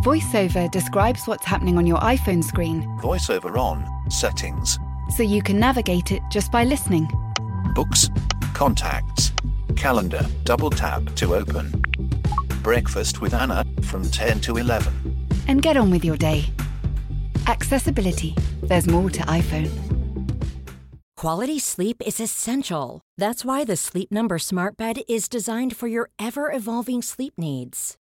VoiceOver describes what's happening on your iPhone screen. VoiceOver on, settings. So you can navigate it just by listening. Books, contacts, calendar, double tap to open. Breakfast with Anna from 10 to 11. And get on with your day. Accessibility. There's more to iPhone. Quality sleep is essential. That's why the Sleep Number Smart Bed is designed for your ever evolving sleep needs.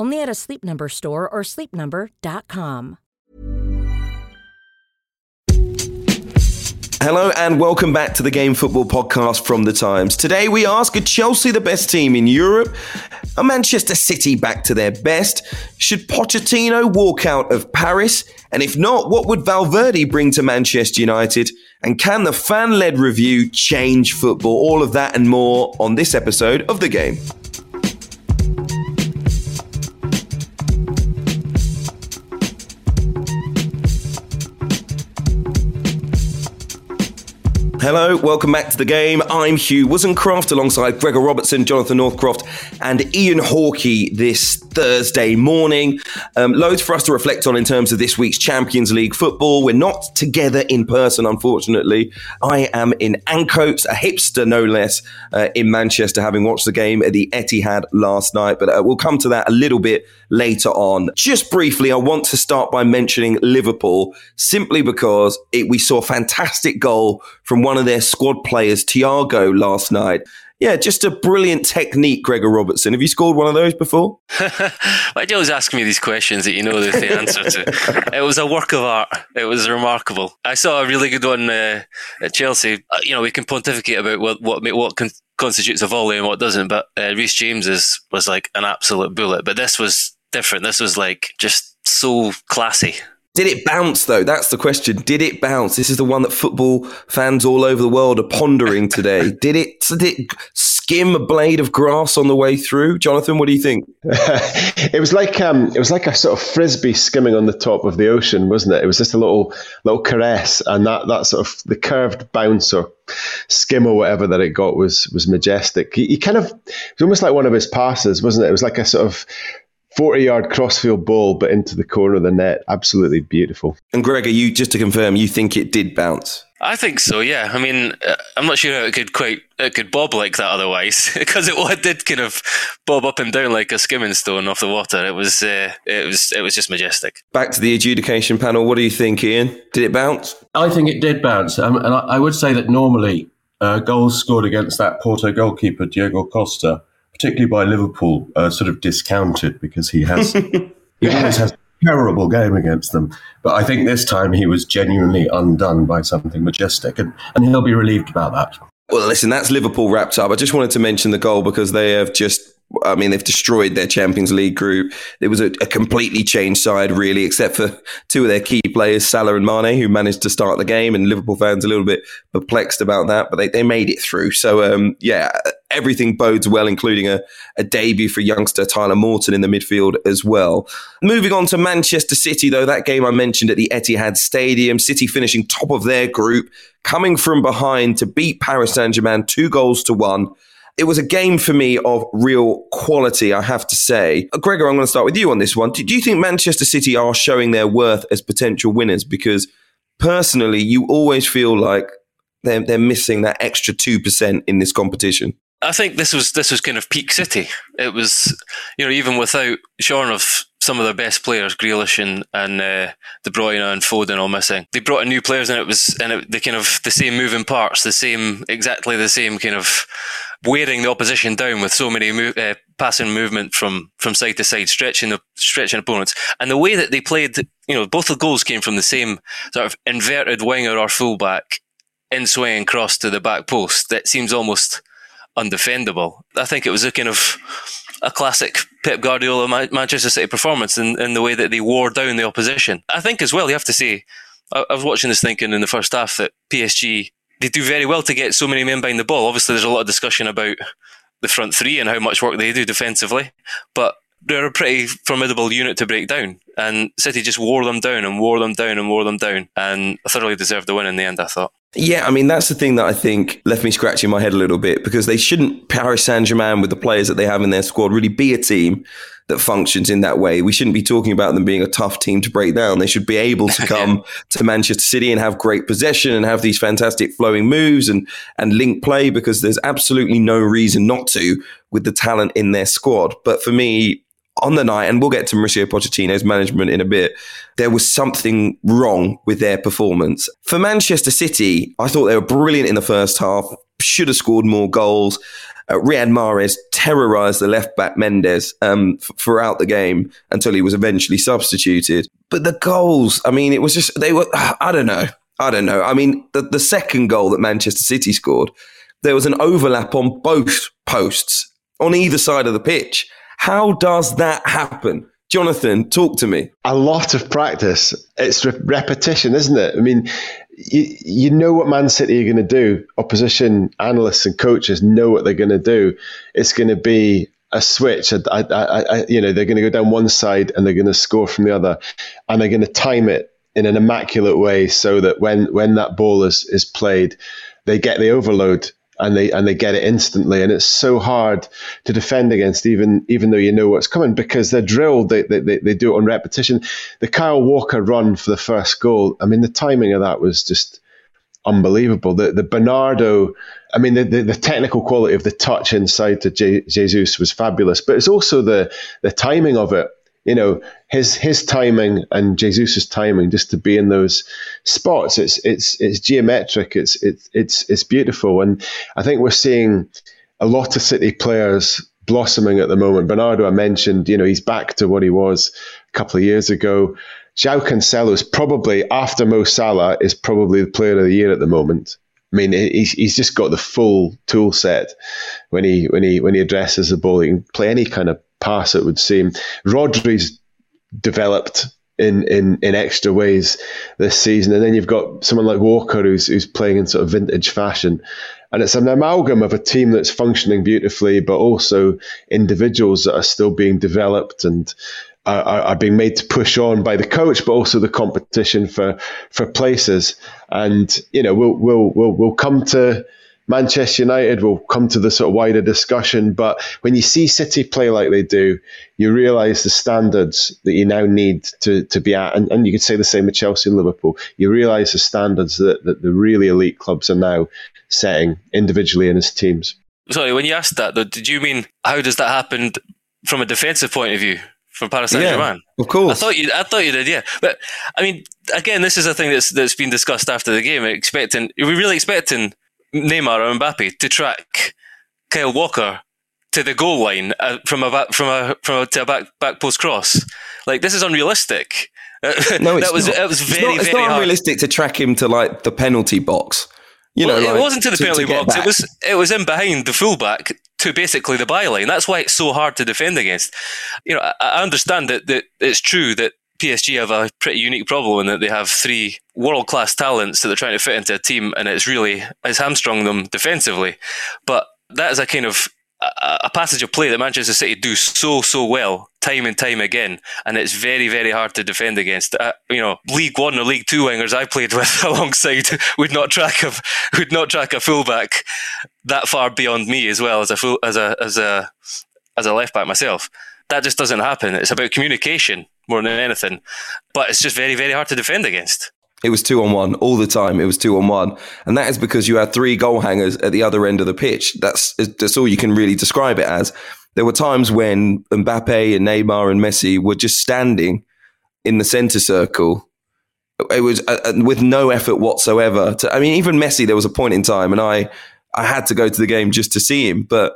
Only at a Sleep Number store or sleepnumber.com. Hello and welcome back to the Game Football Podcast from the Times. Today we ask: Are Chelsea the best team in Europe? Are Manchester City back to their best? Should Pochettino walk out of Paris? And if not, what would Valverde bring to Manchester United? And can the fan-led review change football? All of that and more on this episode of the Game. Hello, welcome back to the game. I'm Hugh Woozencroft alongside Gregor Robertson, Jonathan Northcroft, and Ian Hawkey this Thursday morning. Um, loads for us to reflect on in terms of this week's Champions League football. We're not together in person, unfortunately. I am in Ancoats, a hipster no less, uh, in Manchester, having watched the game at the Etihad last night. But uh, we'll come to that a little bit later on. Just briefly, I want to start by mentioning Liverpool simply because it, we saw a fantastic goal from one of their squad players, Thiago, last night. Yeah, just a brilliant technique, Gregor Robertson. Have you scored one of those before? Why do you always ask me these questions that you know the answer to? it was a work of art. It was remarkable. I saw a really good one uh, at Chelsea. Uh, you know, we can pontificate about what what what con- constitutes a volley and what doesn't, but uh, Reece James is, was like an absolute bullet. But this was different. This was like just so classy. Did it bounce though? That's the question. Did it bounce? This is the one that football fans all over the world are pondering today. did it did it skim a blade of grass on the way through? Jonathan, what do you think? it was like um, it was like a sort of frisbee skimming on the top of the ocean, wasn't it? It was just a little little caress, and that that sort of the curved bounce or skim or whatever that it got was was majestic. He, he kind of it was almost like one of his passes, wasn't it? It was like a sort of 40 yard crossfield ball, but into the corner of the net. Absolutely beautiful. And Gregor, you just to confirm, you think it did bounce? I think so. Yeah. I mean, uh, I'm not sure how it could quite it could bob like that otherwise because it, it did kind of bob up and down like a skimming stone off the water. It was uh, it was it was just majestic. Back to the adjudication panel. What do you think, Ian? Did it bounce? I think it did bounce, um, and I, I, would say that normally uh, goals scored against that Porto goalkeeper Diogo Costa particularly by Liverpool, uh, sort of discounted because he has he always has a terrible game against them. But I think this time he was genuinely undone by something majestic, and, and he'll be relieved about that. Well, listen, that's Liverpool wrapped up. I just wanted to mention the goal because they have just I mean, they've destroyed their Champions League group. It was a, a, completely changed side, really, except for two of their key players, Salah and Mane, who managed to start the game. And Liverpool fans a little bit perplexed about that, but they, they made it through. So, um, yeah, everything bodes well, including a, a debut for youngster Tyler Morton in the midfield as well. Moving on to Manchester City, though, that game I mentioned at the Etihad Stadium, City finishing top of their group, coming from behind to beat Paris Saint Germain two goals to one it was a game for me of real quality, I have to say. Uh, Gregor, I'm going to start with you on this one. Do, do you think Manchester City are showing their worth as potential winners? Because personally, you always feel like they're, they're missing that extra 2% in this competition. I think this was this was kind of peak City. It was, you know, even without shorn of some of their best players, Grealish and and uh, De Bruyne and Foden all missing. They brought in new players, and it was and it, the kind of the same moving parts, the same exactly the same kind of wearing the opposition down with so many uh, passing movement from from side to side, stretching the stretching opponents, and the way that they played. You know, both the goals came from the same sort of inverted winger or fullback in swinging cross to the back post. That seems almost undefendable. I think it was a kind of a classic Pep Guardiola Manchester City performance in, in the way that they wore down the opposition. I think as well, you have to say, I was watching this thinking in the first half that PSG, they do very well to get so many men behind the ball. Obviously, there's a lot of discussion about the front three and how much work they do defensively, but they're a pretty formidable unit to break down. And City just wore them down and wore them down and wore them down and thoroughly deserved the win in the end, I thought. Yeah, I mean, that's the thing that I think left me scratching my head a little bit because they shouldn't, Paris Saint Germain, with the players that they have in their squad, really be a team that functions in that way. We shouldn't be talking about them being a tough team to break down. They should be able to come to Manchester City and have great possession and have these fantastic flowing moves and, and link play because there's absolutely no reason not to with the talent in their squad. But for me, on the night, and we'll get to Mauricio Pochettino's management in a bit, there was something wrong with their performance. For Manchester City, I thought they were brilliant in the first half, should have scored more goals. Uh, Riyad Mahrez terrorized the left back Mendes um, f- throughout the game until he was eventually substituted. But the goals, I mean, it was just, they were, I don't know. I don't know. I mean, the, the second goal that Manchester City scored, there was an overlap on both posts on either side of the pitch. How does that happen? Jonathan, talk to me. A lot of practice. It's re- repetition, isn't it? I mean, you, you know what Man City are going to do. Opposition analysts and coaches know what they're going to do. It's going to be a switch. I, I, I, you know, they're going to go down one side and they're going to score from the other, and they're going to time it in an immaculate way so that when when that ball is is played, they get the overload and they and they get it instantly. And it's so hard to defend against, even even though you know what's coming, because they're drilled. They they, they do it on repetition. The Kyle Walker run for the first goal. I mean, the timing of that was just unbelievable. The the Bernardo. I mean, the, the, the, technical quality of the touch inside to Je- Jesus was fabulous, but it's also the the timing of it you know his his timing and Jesus's timing just to be in those spots. It's it's it's geometric. It's it's it's it's beautiful. And I think we're seeing a lot of City players blossoming at the moment. Bernardo I mentioned you know he's back to what he was a couple of years ago. João Cancelo is probably after Mo Salah is probably the player of the year at the moment. I mean, he's, he's just got the full tool set when he when he when he addresses the ball. He can play any kind of pass, it would seem. Rodri's developed in, in, in extra ways this season. And then you've got someone like Walker who's, who's playing in sort of vintage fashion. And it's an amalgam of a team that's functioning beautifully, but also individuals that are still being developed and are, are being made to push on by the coach, but also the competition for, for places. And, you know, we'll, we'll, we'll, we'll come to, Manchester United will come to the sort of wider discussion. But when you see City play like they do, you realise the standards that you now need to, to be at. And, and you could say the same with Chelsea and Liverpool. You realise the standards that, that the really elite clubs are now setting individually and as teams. Sorry, when you asked that, though, did you mean how does that happen from a defensive point of view? From Paris Saint Germain, yeah, of course. I thought you, I thought you did, yeah. But I mean, again, this is a thing that's that's been discussed after the game. Expecting, are we really expecting Neymar or Mbappe to track Kyle Walker to the goal line uh, from a back, from a from a, to a back back post cross. Like this is unrealistic. no, it's that was not. it was very it's not, it's very not unrealistic to track him to like the penalty box. You well, know, it wasn't to the to, penalty to box. Back. It was it was in behind the fullback to basically the byline. That's why it's so hard to defend against. You know, I, I understand that, that it's true that PSG have a pretty unique problem in that they have three world class talents that they're trying to fit into a team, and it's really it's hamstrung them defensively. But that is a kind of a, passage of play that Manchester City do so so well time and time again, and it's very very hard to defend against. Uh, you know, League One or League Two wingers I played with alongside would not track a would not track a fullback that far beyond me as well as a full as a as a as a left back myself. That just doesn't happen. It's about communication more than anything. But it's just very, very hard to defend against. It was two on one all the time. It was two on one, and that is because you had three goal hangers at the other end of the pitch. That's that's all you can really describe it as. There were times when Mbappe and Neymar and Messi were just standing in the centre circle. It was uh, uh, with no effort whatsoever. To, I mean, even Messi. There was a point in time, and I I had to go to the game just to see him, but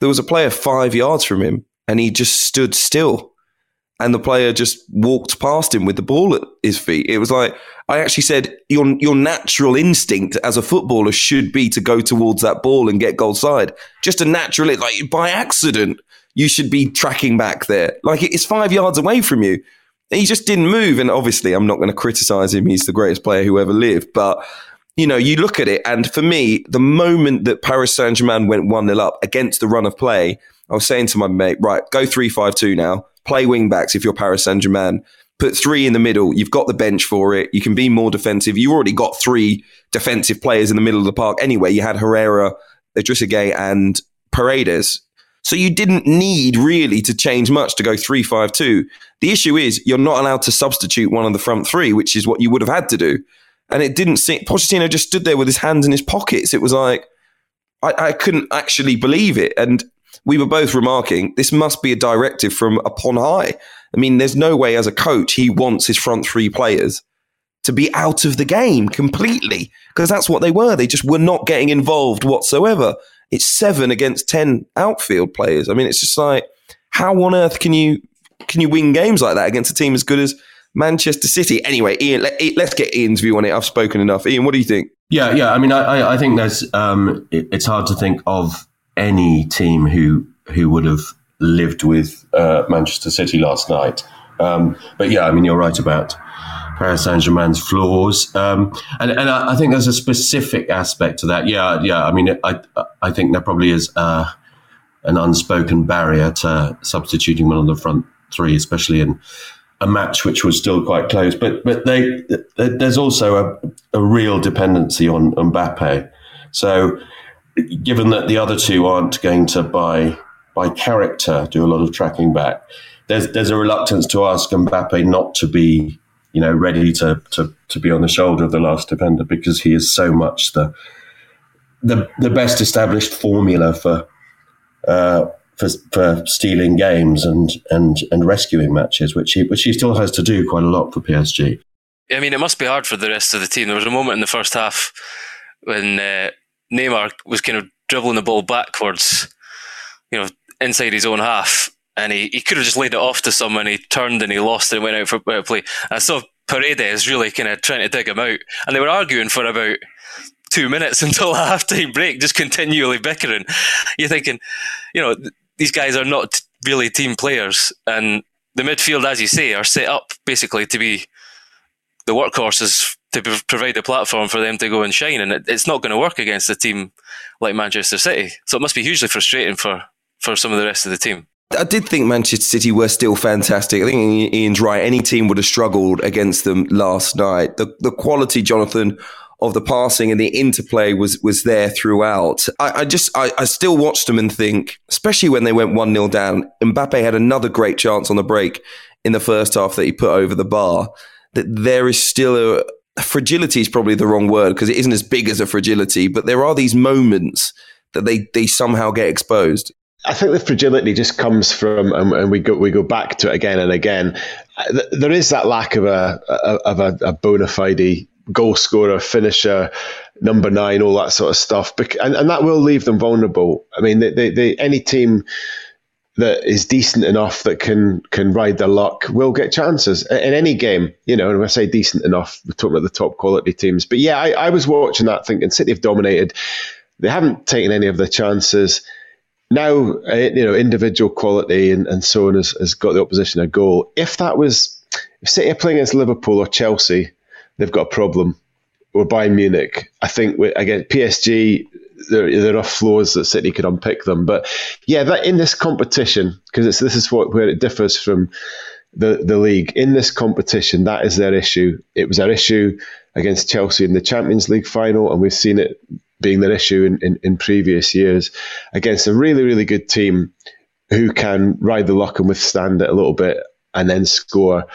there was a player five yards from him, and he just stood still and the player just walked past him with the ball at his feet. It was like I actually said your your natural instinct as a footballer should be to go towards that ball and get goal side. Just a natural like by accident you should be tracking back there. Like it's five yards away from you. He just didn't move. And obviously, I'm not going to criticize him. He's the greatest player who ever lived. But, you know, you look at it, and for me, the moment that Paris Saint Germain went 1 0 up against the run of play, I was saying to my mate, right, go 3 5 2 now, play wing backs if you're Paris Saint Germain. Put three in the middle. You've got the bench for it. You can be more defensive. You've already got three defensive players in the middle of the park anyway. You had Herrera, Idrissa Gueye, and Paredes. So you didn't need really to change much to go 3 5 2. The issue is you're not allowed to substitute one of the front three, which is what you would have had to do. And it didn't seem, Pochettino just stood there with his hands in his pockets. It was like, I, I couldn't actually believe it. And we were both remarking this must be a directive from upon high. I mean, there's no way as a coach he wants his front three players to be out of the game completely because that's what they were. They just were not getting involved whatsoever. It's seven against 10 outfield players. I mean, it's just like, how on earth can you can you win games like that against a team as good as Manchester City? Anyway, Ian, let, us get Ian's view on it. I've spoken enough. Ian, what do you think? Yeah, yeah. I mean, I, I think there's um, it, it's hard to think of any team who who would have lived with uh, Manchester City last night. Um, but yeah, I mean, you're right about Paris Saint Germain's flaws, um, and and I, I, think there's a specific aspect to that. Yeah, yeah. I mean, I I think there probably is uh, an unspoken barrier to substituting one of the front three, especially in a match which was still quite close. But but they, there's also a, a real dependency on Mbappe. So given that the other two aren't going to by by character do a lot of tracking back, there's there's a reluctance to ask Mbappe not to be you know ready to to to be on the shoulder of the last defender because he is so much the the the best established formula for. Uh, for, for stealing games and, and, and rescuing matches, which he, which he still has to do quite a lot for PSG. I mean, it must be hard for the rest of the team. There was a moment in the first half when uh, Neymar was kind of dribbling the ball backwards, you know, inside his own half, and he, he could have just laid it off to someone. He turned and he lost and went out for a play. I saw Paredes really kind of trying to dig him out, and they were arguing for about two minutes until halftime break, just continually bickering. You're thinking, you know, these guys are not really team players, and the midfield, as you say, are set up basically to be the workhorses to provide a platform for them to go and shine, and it, it's not going to work against a team like Manchester City. So it must be hugely frustrating for for some of the rest of the team. I did think Manchester City were still fantastic. I think Ian's right. Any team would have struggled against them last night. The the quality, Jonathan, of the passing and the interplay was was there throughout. I, I just I, I, still watched them and think, especially when they went one 0 down, Mbappe had another great chance on the break in the first half that he put over the bar. That there is still a, fragility is probably the wrong word because it isn't as big as a fragility, but there are these moments that they they somehow get exposed. I think the fragility just comes from, and, we go we go back to it again and again. Uh, there is that lack of a of a, a bona fide goal scorer, finisher, number nine, all that sort of stuff. And, and that will leave them vulnerable. I mean, they, they, they, any team that is decent enough that can can ride their luck will get chances in any game. You know, and when I say decent enough, we're talking about the top quality teams. But yeah, I, I was watching that thinking City have dominated. They haven't taken any of the chances. Now, uh, you know, individual quality and, and so on has, has got the opposition a goal. If that was, if City are playing against Liverpool or Chelsea, they've got a problem. Or Bayern Munich, I think again PSG, there, there are flaws that City could unpick them. But yeah, that in this competition, because this is what where it differs from the the league. In this competition, that is their issue. It was their issue against Chelsea in the Champions League final, and we've seen it being their issue in, in, in previous years against a really, really good team who can ride the luck and withstand it a little bit and then score.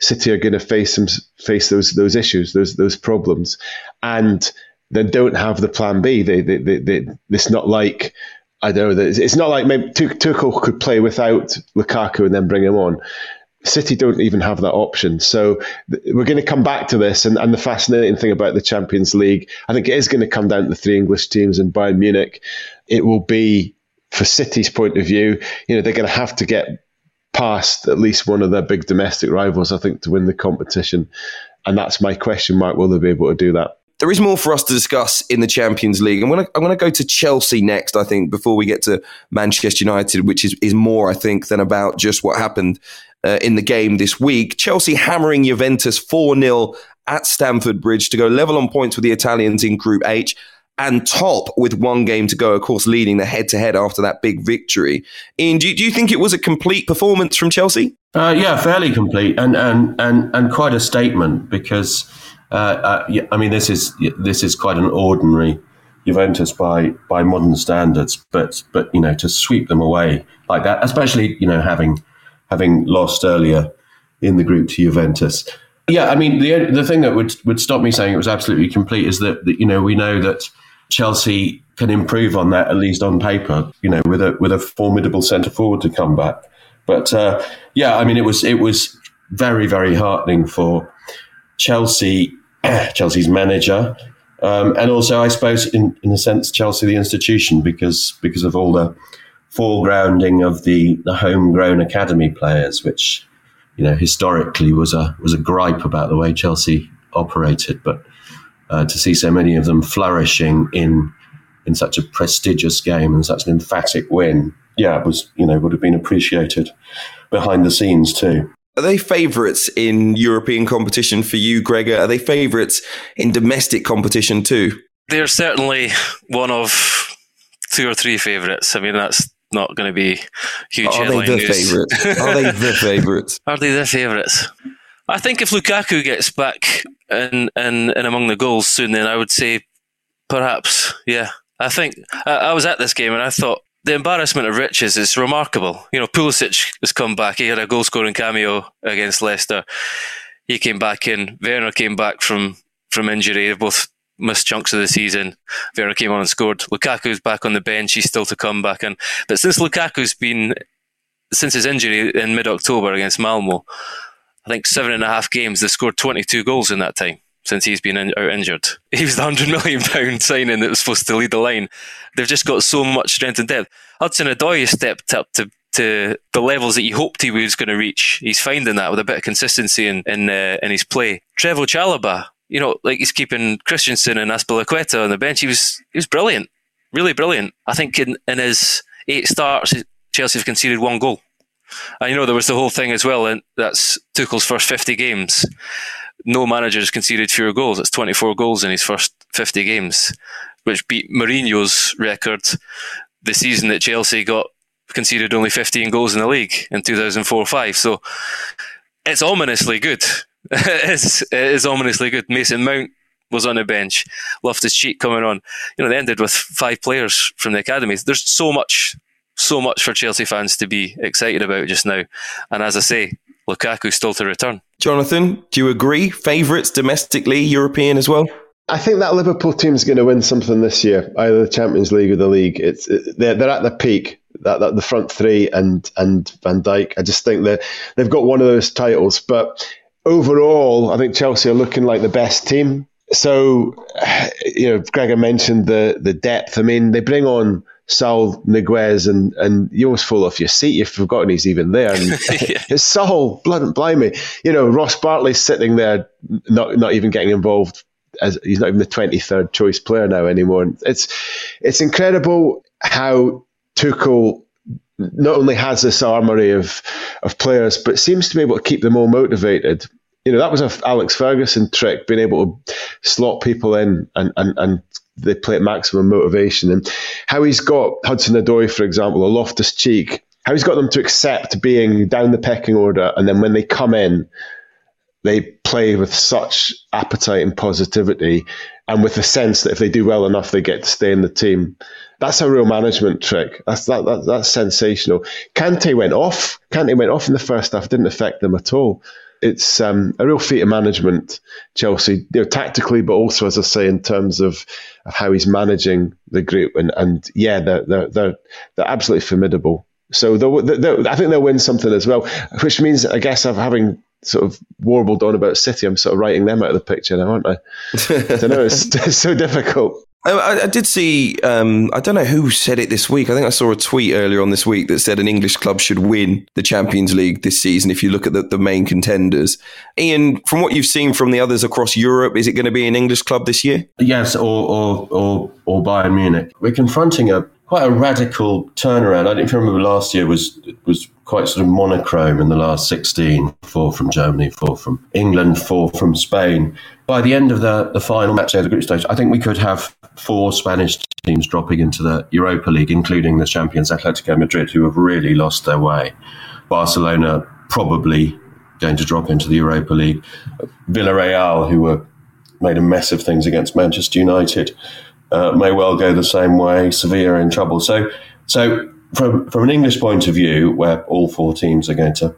City are going to face them, face those those issues, those those problems, and they don't have the plan B. They, they, they, they it's not like I don't know. It's not like maybe Tuchel could play without Lukaku and then bring him on. City don't even have that option. So we're going to come back to this. And, and the fascinating thing about the Champions League, I think it is going to come down to the three English teams and Bayern Munich. It will be, for City's point of view, you know, they're going to have to get past at least one of their big domestic rivals, I think, to win the competition. And that's my question mark. Will they be able to do that? There is more for us to discuss in the Champions League. I'm going to I'm going to go to Chelsea next. I think before we get to Manchester United, which is is more I think than about just what happened uh, in the game this week. Chelsea hammering Juventus four 0 at Stamford Bridge to go level on points with the Italians in Group H and top with one game to go, of course, leading the head to head after that big victory. Ian, do you, do you think it was a complete performance from Chelsea? Uh, yeah, fairly complete and, and, and, and quite a statement because, uh, uh, I mean, this is, this is quite an ordinary Juventus by, by modern standards, but, but, you know, to sweep them away like that, especially, you know, having, having lost earlier in the group to Juventus. Yeah, I mean, the, the thing that would, would stop me saying it was absolutely complete is that, that you know, we know that Chelsea can improve on that at least on paper. You know, with a with a formidable centre forward to come back. But uh, yeah, I mean, it was it was very very heartening for Chelsea, Chelsea's manager, um, and also I suppose in in a sense Chelsea the institution because because of all the foregrounding of the the homegrown academy players, which you know historically was a was a gripe about the way Chelsea operated, but uh, to see so many of them flourishing in in such a prestigious game and such an emphatic win, yeah, it was you know would have been appreciated behind the scenes too. Are they favourites in European competition for you, Gregor? Are they favourites in domestic competition too? They're certainly one of two or three favourites. I mean, that's not going to be huge. Are they the favourites? Are they the favourites? Are they the favourites? I think if Lukaku gets back and and and among the goals soon, then I would say perhaps, yeah. I think I, I was at this game and I thought the embarrassment of riches is remarkable. You know, Pulisic has come back. He had a goal scoring cameo against Leicester. He came back in. Werner came back from from injury. They both missed chunks of the season. Werner came on and scored. Lukaku's back on the bench. He's still to come back in. But since Lukaku's been since his injury in mid October against Malmo, I think seven and a half games. They scored 22 goals in that time since he's been in, out injured. He was the hundred million pound signing that was supposed to lead the line. They've just got so much strength and depth. Hudson has stepped up to to the levels that you hoped he was going to reach. He's finding that with a bit of consistency in in, uh, in his play. Trevoh Chalobah, you know, like he's keeping Christensen and Azpilicueta on the bench. He was he was brilliant, really brilliant. I think in, in his eight starts, Chelsea have conceded one goal. And you know, there was the whole thing as well, and that's Tuchel's first 50 games. No manager has conceded fewer goals. It's 24 goals in his first 50 games, which beat Mourinho's record the season that Chelsea got conceded only 15 goals in the league in 2004-5. So it's ominously good. it, is, it is ominously good. Mason Mount was on the bench. Loftus Cheek coming on. You know, they ended with five players from the academies. There's so much so much for Chelsea fans to be excited about just now. And as I say, Lukaku still to return. Jonathan, do you agree? Favourites domestically, European as well? I think that Liverpool team's going to win something this year, either the Champions League or the league. It's they're, they're at the peak. That, that the front three and and Van Dijk. I just think that they've got one of those titles. But overall, I think Chelsea are looking like the best team. So, you know, Gregor mentioned the the depth. I mean, they bring on Saul Niguez and and you almost fall off your seat. You've forgotten he's even there. And yeah. it's Saul, blood blimey. You know, Ross Barkley's sitting there, not not even getting involved. As he's not even the twenty third choice player now anymore. It's it's incredible how Tuchel not only has this armory of of players, but seems to be able to keep them all motivated. You know, that was a Alex Ferguson trick, being able to slot people in and, and, and they play at maximum motivation. And how he's got Hudson Odoi, for example, or Loftus Cheek, how he's got them to accept being down the pecking order, and then when they come in, they play with such appetite and positivity, and with the sense that if they do well enough, they get to stay in the team. That's a real management trick. That's that, that that's sensational. Kante went off. Kante went off in the first half. Didn't affect them at all it's um, a real feat of management, Chelsea, you know, tactically, but also, as I say, in terms of, of how he's managing the group. And, and yeah, they're, they're, they're, they're absolutely formidable. So they'll, they'll, I think they'll win something as well, which means, I guess, of having sort of warbled on about City, I'm sort of writing them out of the picture now, aren't I? I don't know, it's, it's so difficult. I, I did see. Um, I don't know who said it this week. I think I saw a tweet earlier on this week that said an English club should win the Champions League this season. If you look at the, the main contenders, Ian, from what you've seen from the others across Europe, is it going to be an English club this year? Yes, or or or, or Bayern Munich. We're confronting a quite a radical turnaround. I don't remember last year was was quite sort of monochrome in the last 16, four from Germany, four from England, four from Spain. By the end of the, the final match of the group stage, I think we could have four Spanish teams dropping into the Europa League, including the champions Atletico Madrid, who have really lost their way. Barcelona probably going to drop into the Europa League. Villarreal, who were made a mess of things against Manchester United, uh, may well go the same way. Sevilla in trouble. So, so from from an English point of view, where all four teams are going to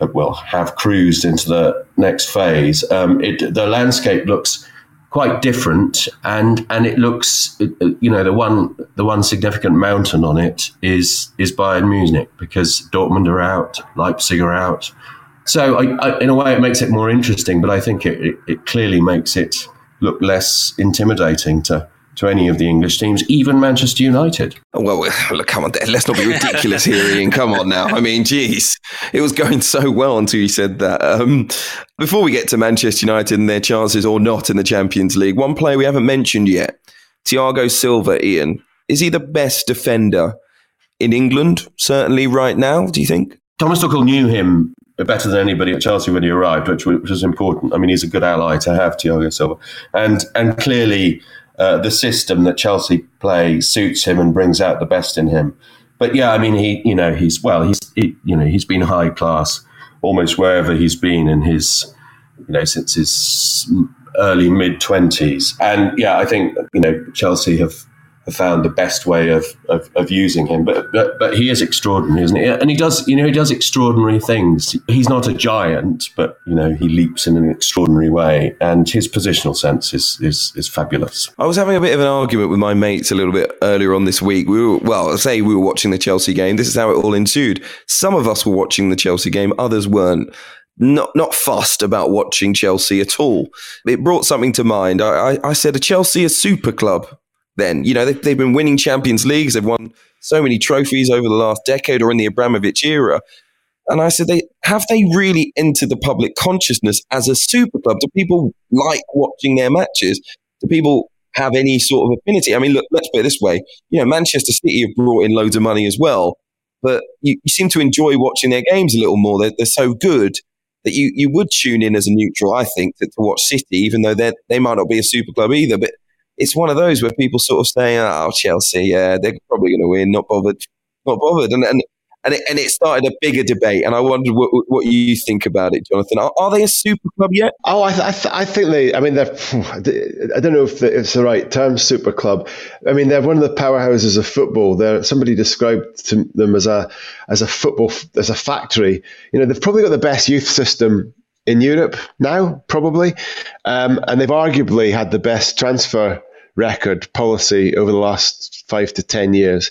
uh, well have cruised into the next phase, um, it, the landscape looks quite different, and and it looks uh, you know the one the one significant mountain on it is is Bayern Munich because Dortmund are out, Leipzig are out. So I, I, in a way, it makes it more interesting, but I think it, it, it clearly makes it look less intimidating to to any of the English teams, even Manchester United. Well, look, come on, let's not be ridiculous here, Ian. Come on now. I mean, geez, it was going so well until you said that. Um, before we get to Manchester United and their chances or not in the Champions League, one player we haven't mentioned yet, Thiago Silva, Ian. Is he the best defender in England, certainly right now, do you think? Thomas Tuchel knew him better than anybody at Chelsea when he arrived, which, which was important. I mean, he's a good ally to have, Thiago Silva. And, and clearly, uh, the system that Chelsea play suits him and brings out the best in him. But yeah, I mean, he, you know, he's well, he's, he, you know, he's been high class almost wherever he's been in his, you know, since his early mid twenties. And yeah, I think you know Chelsea have have found the best way of, of, of, using him. But, but but he is extraordinary, isn't he? And he does you know he does extraordinary things. He's not a giant, but you know he leaps in an extraordinary way, and his positional sense is is is fabulous. I was having a bit of an argument with my mates a little bit earlier on this week. We were well, say we were watching the Chelsea game. This is how it all ensued. Some of us were watching the Chelsea game, others weren't not not fussed about watching Chelsea at all. It brought something to mind. I, I, I said, "A Chelsea a super club?" Then. You know, they've, they've been winning Champions Leagues. They've won so many trophies over the last decade or in the Abramovich era. And I said, they have they really entered the public consciousness as a super club? Do people like watching their matches? Do people have any sort of affinity? I mean, look, let's put it this way. You know, Manchester City have brought in loads of money as well, but you, you seem to enjoy watching their games a little more. They're, they're so good that you, you would tune in as a neutral, I think, to, to watch City, even though they they might not be a super club either. But it's one of those where people sort of say, "Oh, Chelsea, yeah, they're probably going to win, not bothered, not bothered," and and and it, and it started a bigger debate. And I wondered what, what you think about it, Jonathan. Are, are they a super club yet? Oh, I, th- I, th- I, think they. I mean, they're. I don't know if it's the right term, super club. I mean, they're one of the powerhouses of football. They're somebody described them as a as a football as a factory. You know, they've probably got the best youth system in Europe now, probably, um, and they've arguably had the best transfer record policy over the last five to 10 years,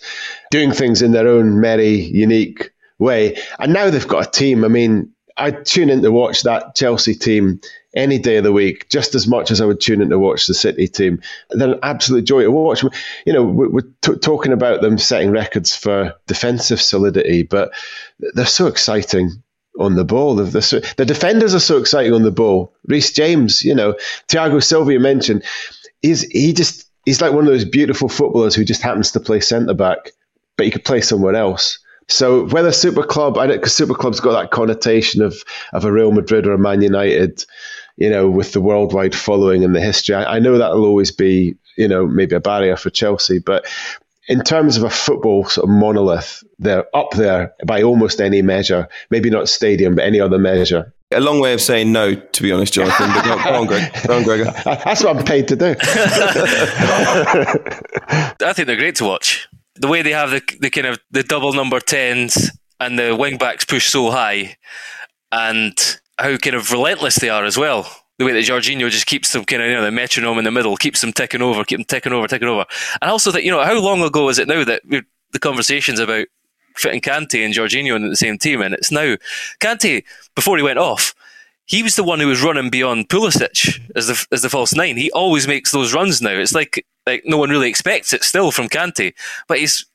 doing things in their own merry, unique way. And now they've got a team. I mean, I tune in to watch that Chelsea team any day of the week, just as much as I would tune in to watch the City team. They're an absolute joy to watch. You know, we're, t- talking about them setting records for defensive solidity, but they're so exciting on the ball. The, defenders are so exciting on the ball. Reece James, you know, Thiago Silva, you mentioned he's he just he's like one of those beautiful footballers who just happens to play centre back, but he could play somewhere else. So whether Super Club, I know because Super Club's got that connotation of of a Real Madrid or a Man United, you know, with the worldwide following and the history. I, I know that'll always be, you know, maybe a barrier for Chelsea, but in terms of a football sort of monolith, they're up there by almost any measure. Maybe not stadium, but any other measure. A long way of saying no, to be honest, Jonathan. But go, go on, Greg. Go on, Gregor. That's what I'm paid to do. I think they're great to watch. The way they have the, the kind of the double number tens and the wing backs push so high, and how kind of relentless they are as well the way that Jorginho just keeps them kind of, you know, the metronome in the middle, keeps them ticking over, keep them ticking over, ticking over. And also that, you know, how long ago is it now that the conversations about fitting Kante and Jorginho in the same team? And it's now, Kante, before he went off, he was the one who was running beyond Pulisic as the, as the false nine. He always makes those runs now. It's like, like no one really expects it still from Kante, but he's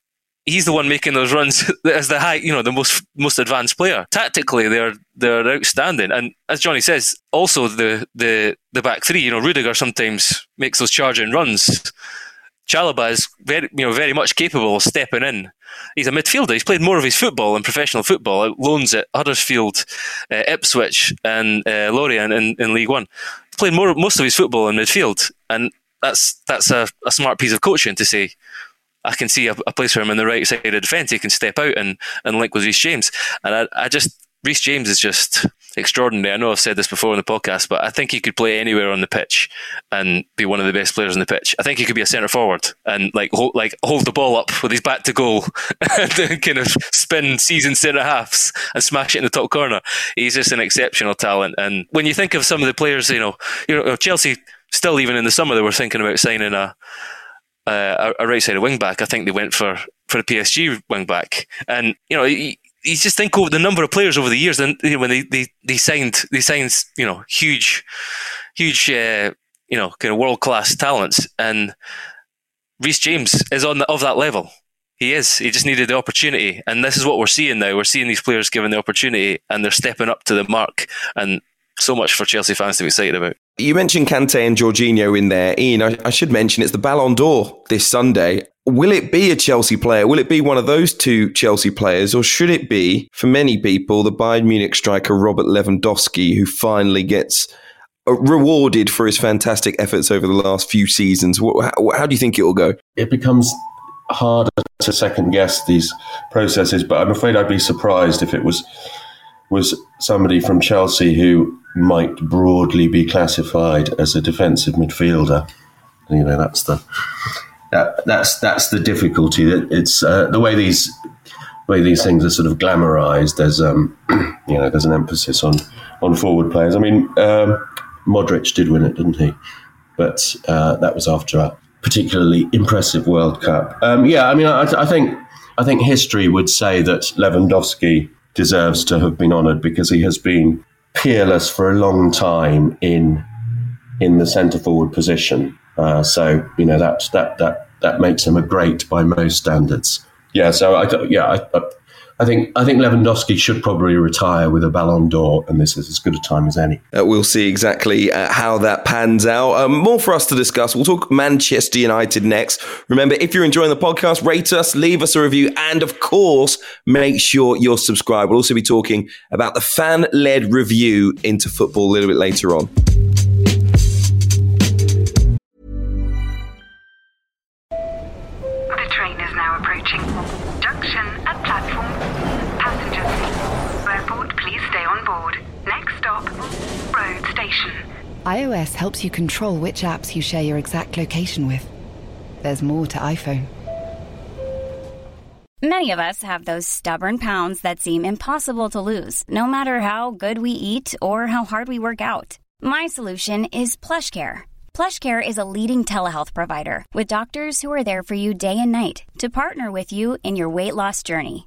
he's the one making those runs as the high, you know, the most most advanced player. Tactically, they're they're outstanding, and as Johnny says, also the the the back three. You know, Rudiger sometimes makes those charging runs. Chalobah is very, you know, very much capable of stepping in. He's a midfielder. He's played more of his football in professional football. Loans at Huddersfield, uh, Ipswich, and uh, Lorient in, in League One. He's played more most of his football in midfield, and that's that's a, a smart piece of coaching to say I can see a, a, place for him in the right side of defence. He can step out and, and link with Reece James. And I, I just, Reece James is just extraordinary. I know I've said this before in the podcast, but I think he could play anywhere on the pitch and be one of the best players on the pitch. I think he could be a centre forward and like hold, like hold the ball up with his back to goal and then kind of spin season centre halves and smash it in the top corner. He's just an exceptional talent. And when you think of some of the players, you know, you know, Chelsea still even in the summer they were thinking about signing a uh, a, right side wing back. I think they went for for a PSG wing back, and you know. You just think over the number of players over the years, and you know, when they, they, they signed they signed you know huge, huge uh, you know kind of world class talents, and Reece James is on the, of that level. He is. He just needed the opportunity, and this is what we're seeing now. We're seeing these players given the opportunity, and they're stepping up to the mark. And so much for Chelsea fans to be excited about. You mentioned Kante and Jorginho in there. Ian, I, I, should mention it's the Ballon d'Or this Sunday. Will it be a Chelsea player? Will it be one of those two Chelsea players? Or should it be, for many people, the Bayern Munich striker Robert Lewandowski, who finally gets uh, rewarded for his fantastic efforts over the last few seasons? How, how do you think it will go? It becomes harder to second guess these processes, but I'm afraid I'd be surprised if it was was somebody from Chelsea who might broadly be classified as a defensive midfielder. You know, that's the that, that's that's the difficulty. It's uh, the way these way these things are sort of glamorized. There's um, you know, there's an emphasis on on forward players. I mean, um, Modric did win it, didn't he? But uh, that was after a particularly impressive World Cup. Um, yeah, I mean, I, I think I think history would say that Lewandowski deserves to have been honoured because he has been peerless for a long time in in the centre forward position. Uh, so you know that that that that makes him a great by most standards. Yeah. So I yeah I, I think I think Lewandowski should probably retire with a Ballon d'Or, and this is as good a time as any. Uh, we'll see exactly uh, how that pans out. Um, more for us to discuss. We'll talk Manchester United next. Remember, if you're enjoying the podcast, rate us, leave us a review, and of course, make sure you're subscribed. We'll also be talking about the fan-led review into football a little bit later on. iOS helps you control which apps you share your exact location with. There's more to iPhone. Many of us have those stubborn pounds that seem impossible to lose, no matter how good we eat or how hard we work out. My solution is PlushCare. PlushCare is a leading telehealth provider with doctors who are there for you day and night to partner with you in your weight loss journey.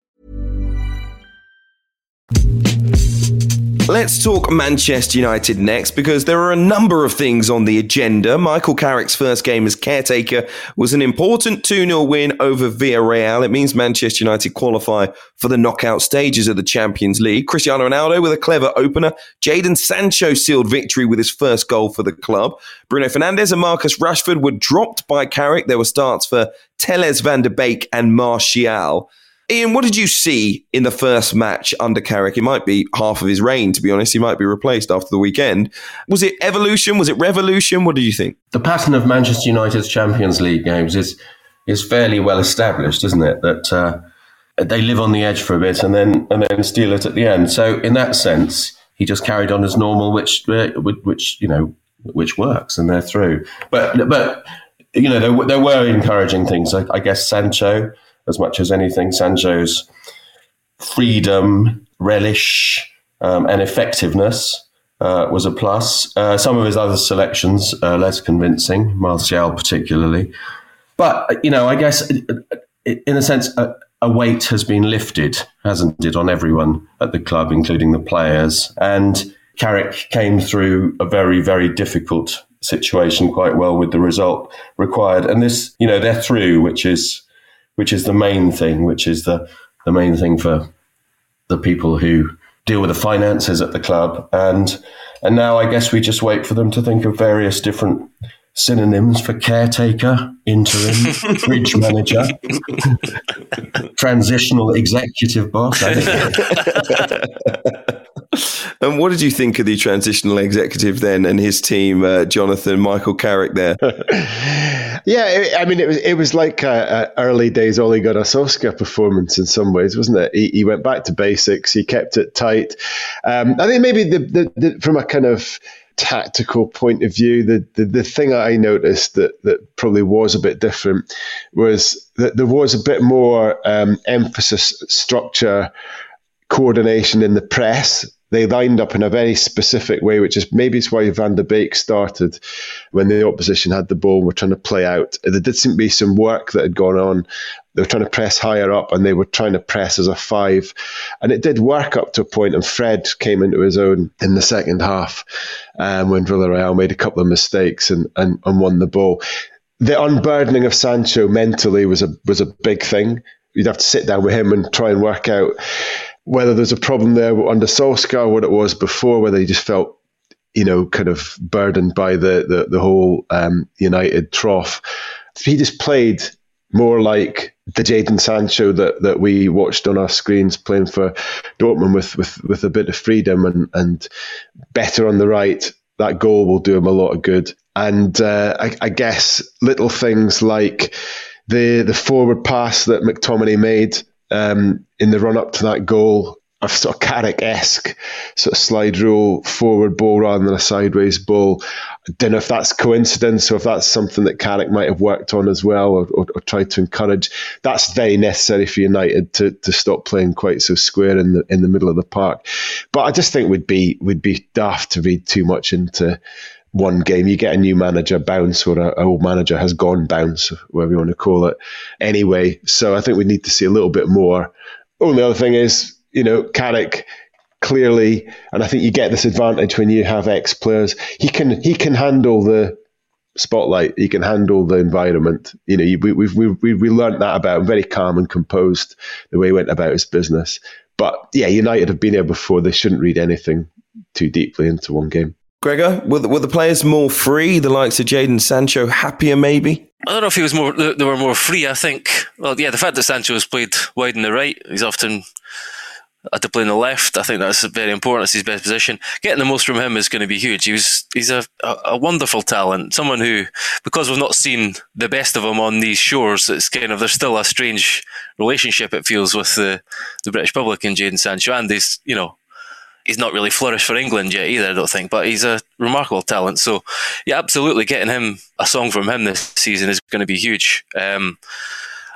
Let's talk Manchester United next because there are a number of things on the agenda. Michael Carrick's first game as caretaker was an important 2 0 win over Villarreal. It means Manchester United qualify for the knockout stages of the Champions League. Cristiano Ronaldo with a clever opener. Jadon Sancho sealed victory with his first goal for the club. Bruno Fernandes and Marcus Rashford were dropped by Carrick. There were starts for Telles van de Beek and Martial. Ian, what did you see in the first match under Carrick? It might be half of his reign, to be honest. He might be replaced after the weekend. Was it evolution? Was it revolution? What did you think? The pattern of Manchester United's Champions League games is is fairly well established, isn't it? That uh, they live on the edge for a bit and then and then steal it at the end. So in that sense, he just carried on as normal, which uh, which you know which works, and they're through. But but you know there, there were encouraging things. I, I guess Sancho, as much as anything, Sancho's freedom, relish, um, and effectiveness. Uh, was a plus. Uh, some of his other selections uh, less convincing, Martial particularly. But you know, I guess in a sense, a, a, weight has been lifted, hasn't it, on everyone at the club, including the players. And Carrick came through a very, very difficult situation quite well with the result required. And this, you know, they're through, which is which is the main thing, which is the the main thing for the people who deal with the finances at the club. And and now I guess we just wait for them to think of various different synonyms for caretaker, interim, bridge manager, transitional executive boss. and what did you think of the transitional executive then and his team, uh, Jonathan, Michael Carrick there? yeah, it, I mean, it was it was like a, a early days Ole Gunnar Solskjaer performance in some ways, wasn't it? He, he, went back to basics. He kept it tight. Um, I think maybe the, the, the, from a kind of tactical point of view, the, the, the thing I noticed that, that probably was a bit different was that there was a bit more um, emphasis, structure, coordination in the press they lined up in a very specific way, which is maybe it's why van de Beek started when the opposition had the ball and were trying to play out. There did seem to be some work that had gone on. They were trying to press higher up and they were trying to press as a five. And it did work up to a point, and Fred came into his own in the second half um, when Villarreal made a couple of mistakes and, and, and won the ball. The unburdening of Sancho mentally was a was a big thing. You'd have to sit down with him and try and work out whether there's a problem there under Solskjaer, what it was before, whether he just felt, you know, kind of burdened by the the, the whole um, United trough. He just played more like the Jadon Sancho that, that we watched on our screens playing for Dortmund with, with, with a bit of freedom and, and better on the right. That goal will do him a lot of good. And uh, I, I guess little things like the the forward pass that McTominay made um, in the run up to that goal, a sort of Carrick esque sort of slide rule forward ball rather than a sideways ball. I don't know if that's coincidence or if that's something that Carrick might have worked on as well or, or, or, tried to encourage. That's very necessary for United to, to stop playing quite so square in the in the middle of the park. But I just think we'd be we'd be daft to read too much into one game. You get a new manager bounce or an old manager has gone bounce, whatever you want to call it. Anyway, so I think we need to see a little bit more. Only other thing is, you know, Carrick clearly, and I think you get this advantage when you have ex players. He can he can handle the spotlight. He can handle the environment. You know, we we we we learned that about him. Very calm and composed the way he went about his business. But yeah, United have been here before. They shouldn't read anything too deeply into one game. Gregor, were the, were the players more free? The likes of Jadon Sancho happier, maybe? I don't know if he was more. They were more free. I think. Well, yeah, the fact that Sancho has played wide in the right, he's often had to play on the left. I think that's very important. It's his best position. Getting the most from him is going to be huge. He was, he's a, a, a wonderful talent. Someone who, because we've not seen the best of him on these shores, it's kind of there's still a strange relationship. It feels with the the British public and Jadon Sancho, and he's you know he's not really flourished for England yet either, I don't think, but he's a remarkable talent. So, yeah, absolutely, getting him a song from him this season is going to be huge. Um,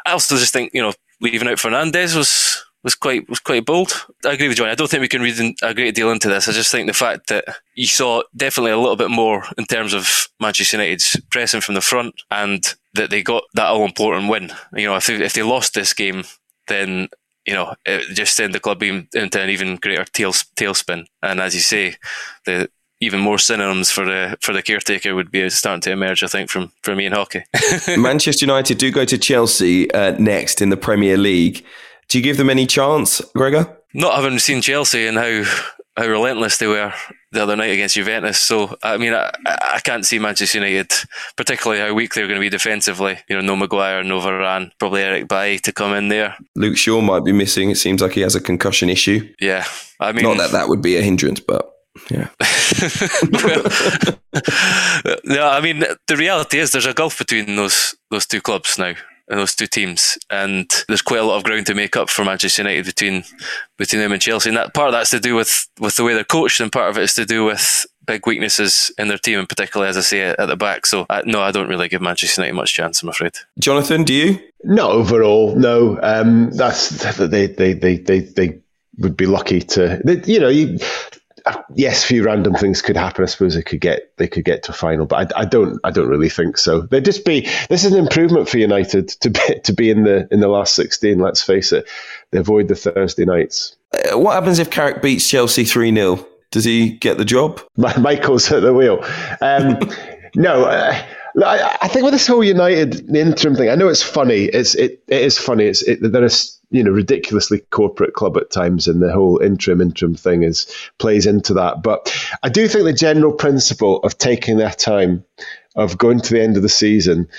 I also just think you know leaving out Fernandes was was quite was quite bold. I agree with Johnny. I don't think we can read a great deal into this. I just think the fact that you saw definitely a little bit more in terms of Manchester United's pressing from the front, and that they got that all important win. You know, if they, if they lost this game, then you know, it just send the club into an even greater tail, tailspin. And as you say, the even more synonyms for the for the caretaker would be starting to emerge. I think from from Ian Hawkey. Manchester United do go to Chelsea uh, next in the Premier League. Do you give them any chance, Gregor? Not having seen Chelsea and how how relentless they were the other night against Juventus. So I mean, I, I can't see Manchester United, particularly how weak they're going to be defensively. You know, no Maguire, no Varane, probably Eric Bailly to come in there. Luke Shaw might be missing. It seems like he has a concussion issue. Yeah, I mean, not that that would be a hindrance, but. Yeah. well, no, I mean the reality is there's a gulf between those those two clubs now those two teams, and there's quite a lot of ground to make up for Manchester United between between them and Chelsea. And that part of that's to do with with the way they're coached, and part of it is to do with big weaknesses in their team, and particularly as I say at the back. So uh, no, I don't really give Manchester United much chance. I'm afraid. Jonathan, do you? Not overall. No, um, that's they they they they they would be lucky to. They, you know, you, yes, a few random things could happen. I suppose they could get they could get to a final, but I, I, don't I don't really think so. They'd just be this is an improvement for United to be to be in the in the last sixteen. Let's face it, they avoid the Thursday nights. Uh, what happens if Carrick beats Chelsea three 0 Does he get the job? Michael's at the wheel. Um, no. Uh, I think with this whole United interim thing, I know it's funny. It's it, it is funny. It's it, there is you know ridiculously corporate club at times, and the whole interim interim thing is plays into that. But I do think the general principle of taking their time, of going to the end of the season,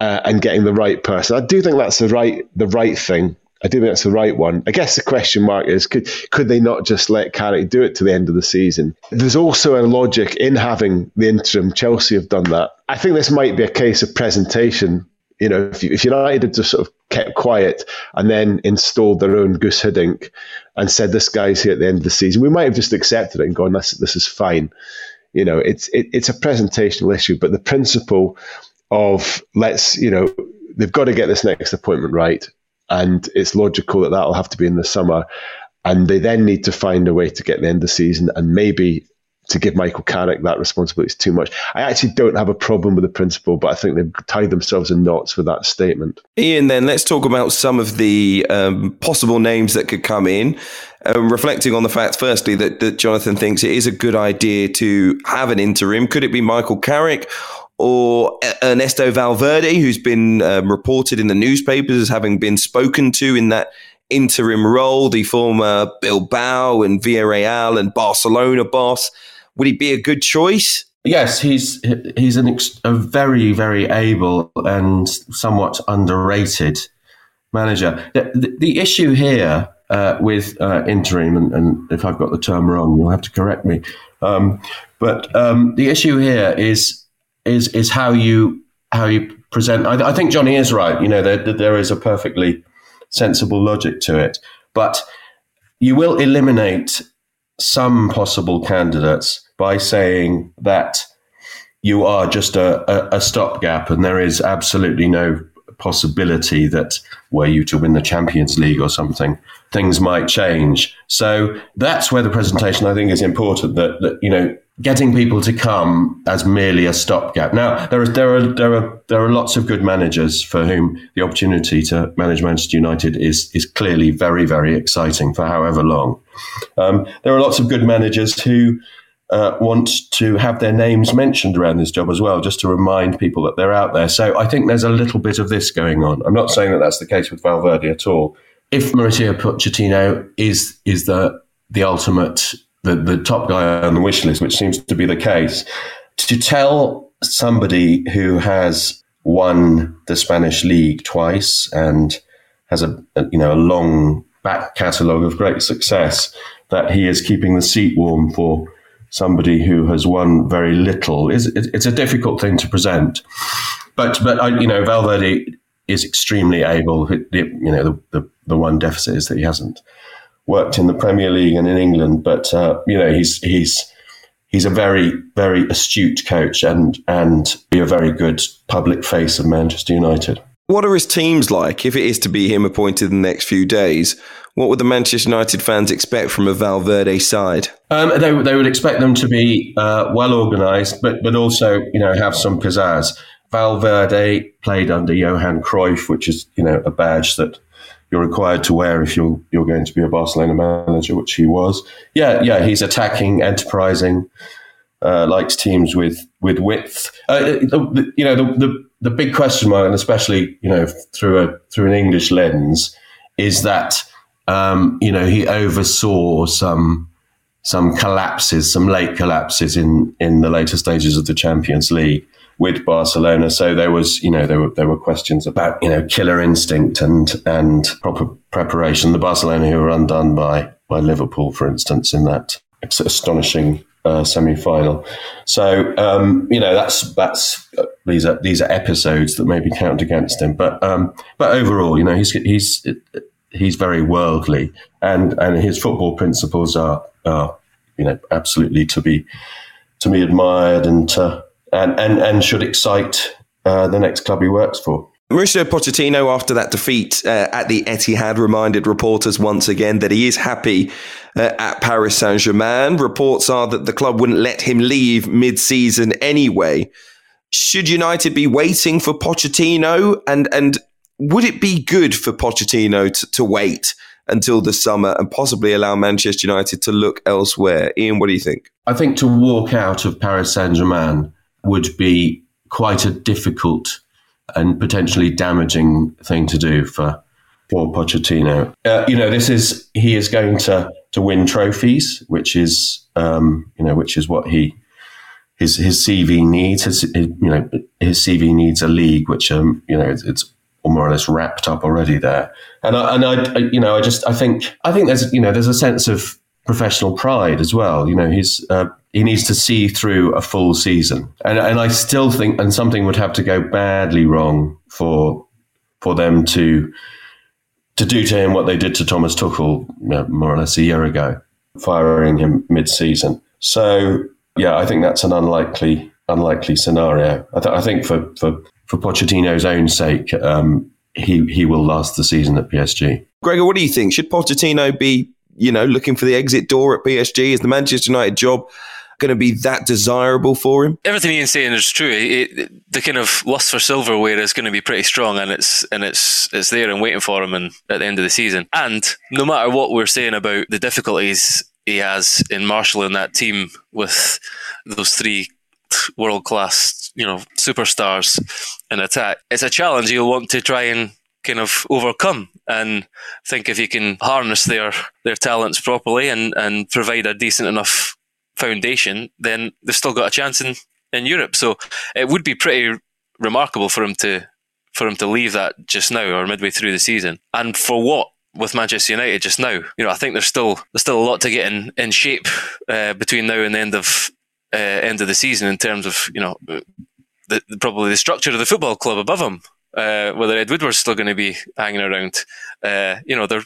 uh, and getting the right person, I do think that's the right the right thing. I do think that's the right one. I guess the question mark is could could they not just let Carrick do it to the end of the season? There's also a logic in having the interim. Chelsea have done that. I think this might be a case of presentation. You know, if, if United had just sort of kept quiet and then installed their own Guus Hiddink and said this guy's here at the end of the season, we might have just accepted it and gone, this, this is fine. You know, it's it, it's a presentational issue, but the principle of let's, you know, they've got to get this next appointment right and it's logical that that'll have to be in the summer. And they then need to find a way to get the end of the season and maybe to give Michael Carrick that responsibility is too much. I actually don't have a problem with the principle, but I think they've tied themselves in knots with that statement. Ian, then let's talk about some of the um, possible names that could come in. Um, reflecting on the fact, firstly, that, that Jonathan thinks it is a good idea to have an interim. Could it be Michael Carrick? or Ernesto Valverde, who's been um, reported in the newspapers as having been spoken to in that interim role, the former Bilbao and Villarreal and Barcelona boss. Would he be a good choice? Yes, he's he's an ex- a very very able and somewhat underrated manager. The, the, the issue here uh, with uh, interim, and, and, if I've got the term wrong, you'll have to correct me. Um, but um, the issue here is is is how you how you present. I, I think Johnny is right. You know, there there is a perfectly sensible logic to it, but you will eliminate some possible candidates by saying that you are just a, a, a stopgap and there is absolutely no possibility that were you to win the Champions League or something, things might change. So that's where the presentation I think is important that, that you know, getting people to come as merely a stopgap. Now, there is there are there are there are lots of good managers for whom the opportunity to manage Manchester United is is clearly very very exciting for however long. Um, there are lots of good managers who. Uh, want to have their names mentioned around this job as well, just to remind people that they're out there. So I think there's a little bit of this going on. I'm not saying that that's the case with Valverde at all. If Mauricio Pochettino is is the the ultimate the, the top guy on the wish list, which seems to be the case, to tell somebody who has won the Spanish league twice and has a, a you know a long back catalogue of great success that he is keeping the seat warm for somebody who has won very little is it's a difficult thing to present. But but I, you know Valverde is extremely able. You know the, the the one deficit is that he hasn't worked in the Premier League and in England, but uh, you know he's he's he's a very very astute coach and and be a very good public face of Manchester United. What are his teams like? If it is to be him appointed in the next few days, what would the Manchester United fans expect from a Valverde side? Um, they, they would expect them to be uh, well organised, but but also you know have some pizzazz. Valverde played under Johan Cruyff, which is you know a badge that you're required to wear if you're you're going to be a Barcelona manager, which he was. Yeah, yeah, he's attacking, enterprising, uh, likes teams with with width. Uh, the, you know, the, the the big question mark, and especially you know through a through an English lens, is that um, you know he oversaw some some collapses, some late collapses in in the later stages of the Champions League with Barcelona. So there was, you know, there were there were questions about, you know, killer instinct and and proper preparation. The Barcelona who were undone by by Liverpool, for instance, in that astonishing uh, semi-final. So um, you know that's that's these are these are episodes that maybe count against him. But um, but overall, you know, he's he's he's very worldly, and and his football principles are are you know absolutely to be to be admired and to, and and and should excite uh, the next club he works for. Mauricio Pochettino, after that defeat uh, at the Etihad, reminded reporters once again that he is happy uh, at Paris Saint Germain. Reports are that the club wouldn't let him leave mid season anyway. Should United be waiting for Pochettino? And, and would it be good for Pochettino to, to wait until the summer and possibly allow Manchester United to look elsewhere? Ian, what do you think? I think to walk out of Paris Saint Germain would be quite a difficult and potentially damaging thing to do for for Pochettino. Uh, you know, this is he is going to to win trophies, which is um, you know which is what he his his CV needs. His, his, you know his CV needs a league, which um you know it's, it's more or less wrapped up already there. And I, and I, you know I just I think I think there's you know there's a sense of professional pride as well. You know he's uh, he needs to see through a full season. And, and I still think, and something would have to go badly wrong for for them to to do to him what they did to Thomas Tuchel you know, more or less a year ago, firing him mid-season. So yeah, I think that's an unlikely unlikely scenario. I, th- I think for for for Pochettino's own sake, um, he he will last the season at PSG. Gregor, what do you think? Should Pochettino be you know looking for the exit door at PSG? Is the Manchester United job going to be that desirable for him? Everything Ian's saying is true. It, the kind of lust for silverware is going to be pretty strong, and it's and it's it's there and waiting for him. And at the end of the season, and no matter what we're saying about the difficulties he has in marshalling that team with those three world class, you know, superstars in attack, it's a challenge you'll want to try and kind of overcome and think if you can harness their their talents properly and and provide a decent enough foundation, then they've still got a chance in, in Europe. So it would be pretty remarkable for him to for him to leave that just now or midway through the season. And for what with Manchester United just now, you know, I think there's still there's still a lot to get in in shape uh, between now and the end of uh, end of the season in terms of you know the, probably the structure of the football club above him. Uh, whether Ed Woodward's still going to be hanging around, uh, you know, there,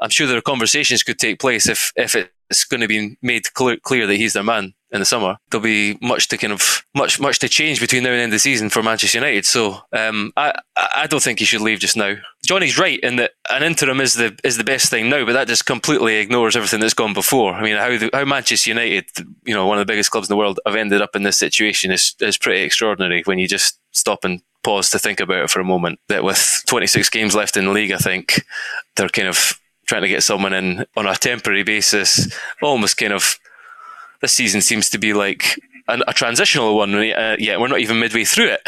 I'm sure there are conversations could take place if if it it's going to be made clear, clear that he's their man in the summer. There'll be much to kind of much much to change between now and end of the season for Manchester United. So um, I I don't think he should leave just now. Johnny's right in that an interim is the is the best thing now, but that just completely ignores everything that's gone before. I mean, how the, how Manchester United, you know, one of the biggest clubs in the world, have ended up in this situation is is pretty extraordinary when you just stop and pause to think about it for a moment. That with 26 games left in the league, I think they're kind of trying to get someone in on a temporary basis, almost kind of. This season seems to be like a, a transitional one. Uh, yet we're not even midway through it.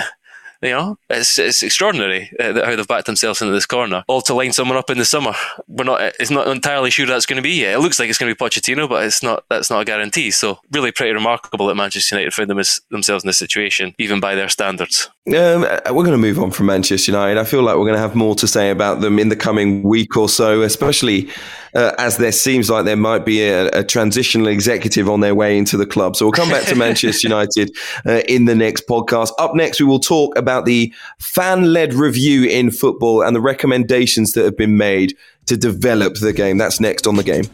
You know, it's it's extraordinary uh, how they've backed themselves into this corner, all to line someone up in the summer. We're not, it's not entirely sure that's going to be yet. It looks like it's going to be Pochettino, but it's not. That's not a guarantee. So, really, pretty remarkable that Manchester United found them as, themselves in this situation, even by their standards. Um, uh, we're going to move on from Manchester United. I feel like we're going to have more to say about them in the coming week or so, especially uh, as there seems like there might be a, a, transitional executive on their way into the club. So we'll come back to Manchester United uh, in the next podcast. Up next, we will talk about the fan led review in football and the recommendations that have been made to develop the game. That's next on the game.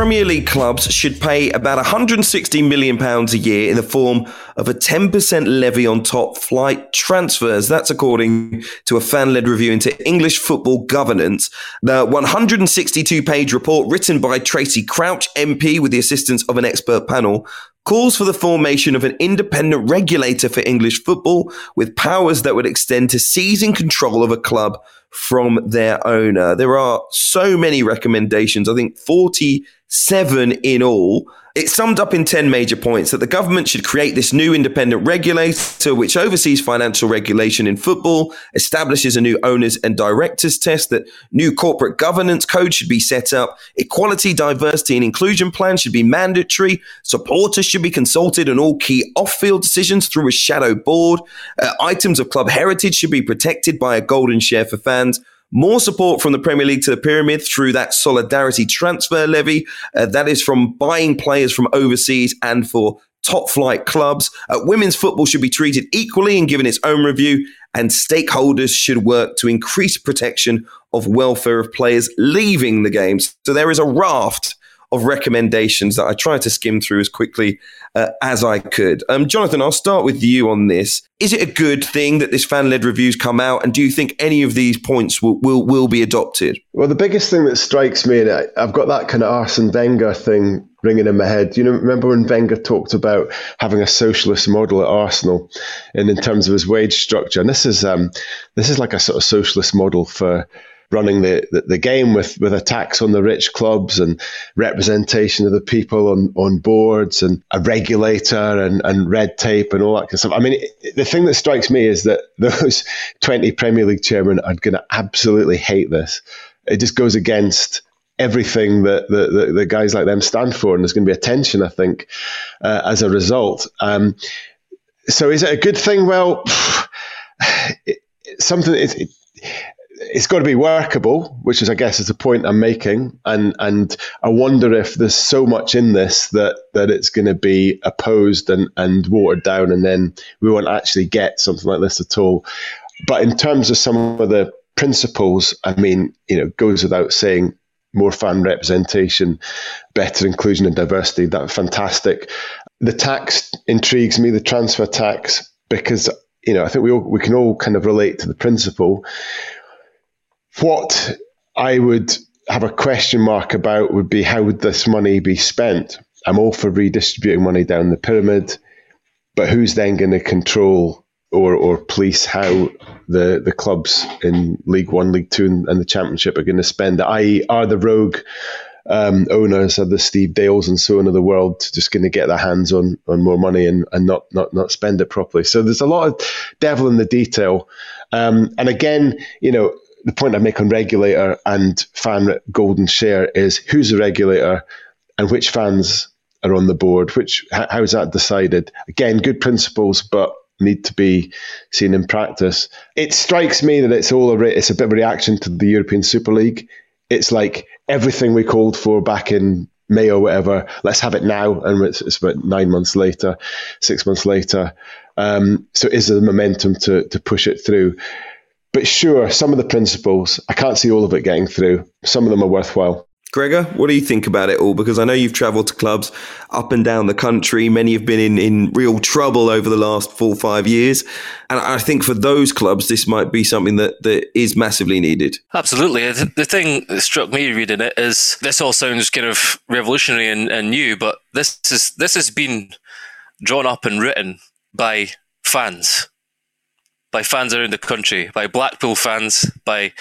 Premier League clubs should pay about 160 million pounds a year in the form of a 10% levy on top flight transfers. That's according to a fan-led review into English football governance. The 162 page report written by Tracy Crouch MP with the assistance of an expert panel calls for the formation of an independent regulator for English football with powers that would extend to seizing control of a club from their owner. There are so many recommendations. I think 47 in all. It summed up in 10 major points that the government should create this new independent regulator which oversees financial regulation in football, establishes a new owners and directors test, that new corporate governance code should be set up, equality, diversity, and inclusion plans should be mandatory, supporters should be consulted on all key off field decisions through a shadow board, uh, items of club heritage should be protected by a golden share for fans more support from the Premier League to the pyramid through that solidarity transfer levy. Uh, that is from buying players from overseas and for top flight clubs. Uh, women's football should be treated equally and given its own review, and stakeholders should work to increase protection of welfare of players leaving the games. So there is a raft of recommendations that I tried to skim through as quickly uh, as I could. Um, Jonathan, I'll start with you on this. Is it a good thing that this fan led reviews come out? And do you think any of these points will, will, will be adopted? Well, the biggest thing that strikes me, and I've got that kind of Arsene Wenger thing ringing in my head. You know, remember when Wenger talked about having a socialist model at Arsenal, and in terms of his wage structure, and this is um, this is like a sort of socialist model for running the, the, the, game with, with a tax on the rich clubs and representation of the people on, on boards and a regulator and, and red tape and all that kind of stuff. I mean, the thing that strikes me is that those 20 Premier League chairmen are going to absolutely hate this. It just goes against everything that the, the, guys like them stand for, and there's going to be a tension, I think, uh, as a result. Um, so, is it a good thing? Well, it, something. It, it's got to be workable, which is, I guess, is the point I'm making. And and I wonder if there's so much in this that that it's going to be opposed and and watered down, and then we won't actually get something like this at all. But in terms of some of the principles, I mean, you know, goes without saying, more fan representation, better inclusion and diversity. That's fantastic. The tax intrigues me, the transfer tax, because you know I think we all, we can all kind of relate to the principle what I would have a question mark about would be how would this money be spent? I'm all for redistributing money down the pyramid, but who's then going to control or, or police how the, the clubs in League One, League Two, and, the Championship are going to spend it? I.e., are the rogue um, owners, are the Steve Dales and so on of the world just going to get their hands on on more money and, and not, not not spend it properly? So there's a lot of devil in the detail. Um, and again, you know, the point I make on regulator and fan golden share is who's the regulator and which fans are on the board. Which how is that decided? Again, good principles, but need to be seen in practice. It strikes me that it's all a re- it's a bit of a reaction to the European Super League. It's like everything we called for back in May or whatever. Let's have it now, and it's, it's about nine months later, six months later. Um, so is there the momentum to to push it through? But sure, some of the principles, I can't see all of it getting through. Some of them are worthwhile. Gregor, what do you think about it all? Because I know you've travelled to clubs up and down the country. Many have been in, in real trouble over the last four or five years. And I think for those clubs, this might be something that, that is massively needed. Absolutely. The, the thing that struck me reading it is this all sounds kind of revolutionary and, and new, but this is this has been drawn up and written by fans by fans around the country, by Blackpool fans, by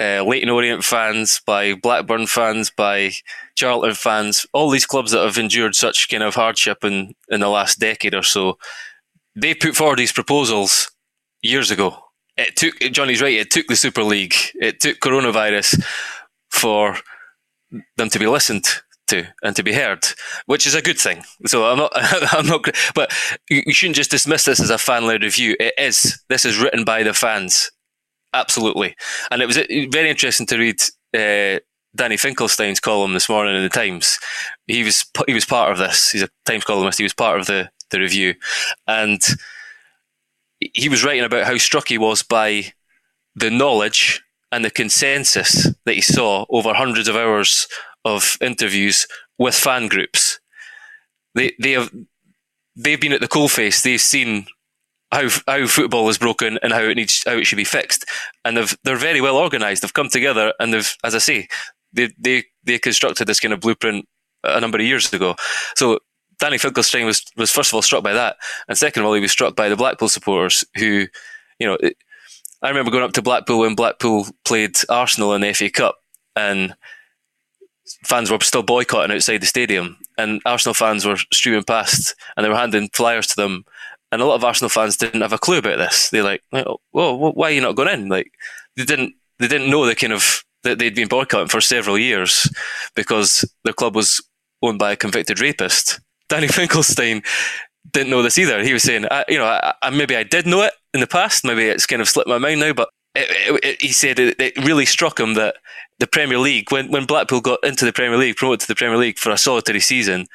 uh, Leyton Orient fans, by Blackburn fans, by Charlton fans, all these clubs that have endured such kind of hardship in, in the last decade or so, they put forward these proposals years ago. It took Johnny's right. It took the Super League. It took coronavirus for them to be listened to and to be heard, which is a good thing. So I'm not, I'm not, but you shouldn't just dismiss this as a fan led review. It is. This is written by the fans, absolutely. And it was uh, very interesting to read uh, Danny Finkelstein's column this morning in the Times. He was he was part of this. He's a Times columnist. He was part of the the review, and he was writing about how struck he was by the knowledge and the consensus that he saw over hundreds of hours of interviews with fan groups. They they have they've been at the coalface. They've seen how how football is broken and how it needs how it should be fixed, and they've they're very well organised. They've come together and they've, as I say, they they they constructed this kind of blueprint a number of years ago. So Danny Finkelstein was was first of all struck by that, and second of all, he was struck by the Blackpool supporters who, you know. It, I remember going up to Blackpool when Blackpool played Arsenal in the FA Cup, and fans were still boycotting outside the stadium, and Arsenal fans were streaming past, and they were handing flyers to them, and a lot of Arsenal fans didn't have a clue about this. They're like, oh, "Well, why are you not going in?" Like they didn't they didn't know the kind of that they'd been boycotting for several years because their club was owned by a convicted rapist. Danny Finkelstein didn't know this either. He was saying, I, you know, I, I, maybe I did know it in the past. Maybe it's kind of slipped my mind now, but it, it, it, he said it, really struck him that the Premier League, when, when Blackpool got into the Premier League, promoted to the Premier League for a solitary season,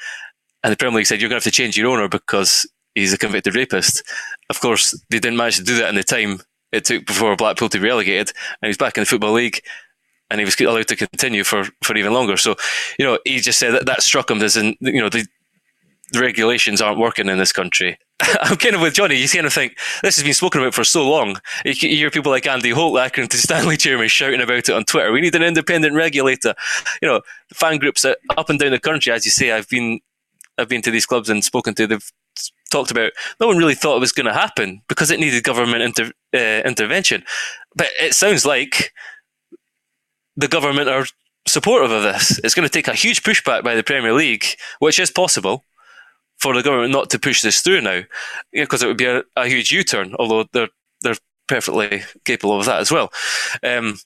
and the Premier League said, you're going to have to change your owner because he's a convicted rapist. Of course, they didn't manage to do that in the time it took before Blackpool to be relegated, and he's back in the Football League and he was allowed to continue for, for even longer. So, you know, he just said that that struck him as in, you know, the, the regulations aren't working in this country. I'm kind of with Johnny. You kind of think this has been spoken about for so long. You, hear people like Andy Holt, Accrington Stanley chairman, shouting about it on Twitter. We need an independent regulator. You know, fan groups up and down the country, as you say. I've been, I've been to these clubs and spoken to. They've talked about. No one really thought it was going to happen because it needed government inter, uh, intervention. But it sounds like the government are supportive of this. It's going to take a huge pushback by the Premier League, which is possible for the government not to push this through now, because it would be a, a huge U-turn. Although they're they're perfectly capable of that as well. Um,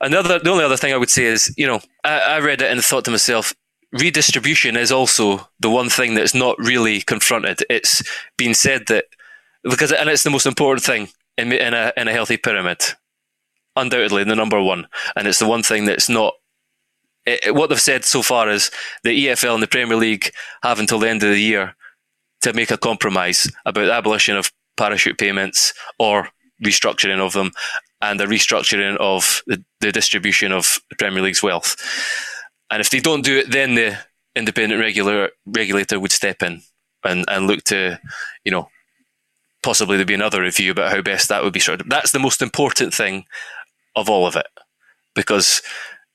another, the only other thing I would say is, you know, I, I read it and thought to myself, redistribution is also the one thing that's not really confronted. It's been said that because, and it's the most important thing in, in a in a healthy pyramid undoubtedly the number one, and it's the one thing that's not. It, what they've said so far is the EFL and the Premier League have until the end of the year to make a compromise about abolition of parachute payments or restructuring of them and the restructuring of the, the distribution of the Premier League's wealth. And if they don't do it, then the independent regular regulator would step in and, and look to, you know, possibly there'd be another review about how best that would be structured. That's the most important thing of all of it because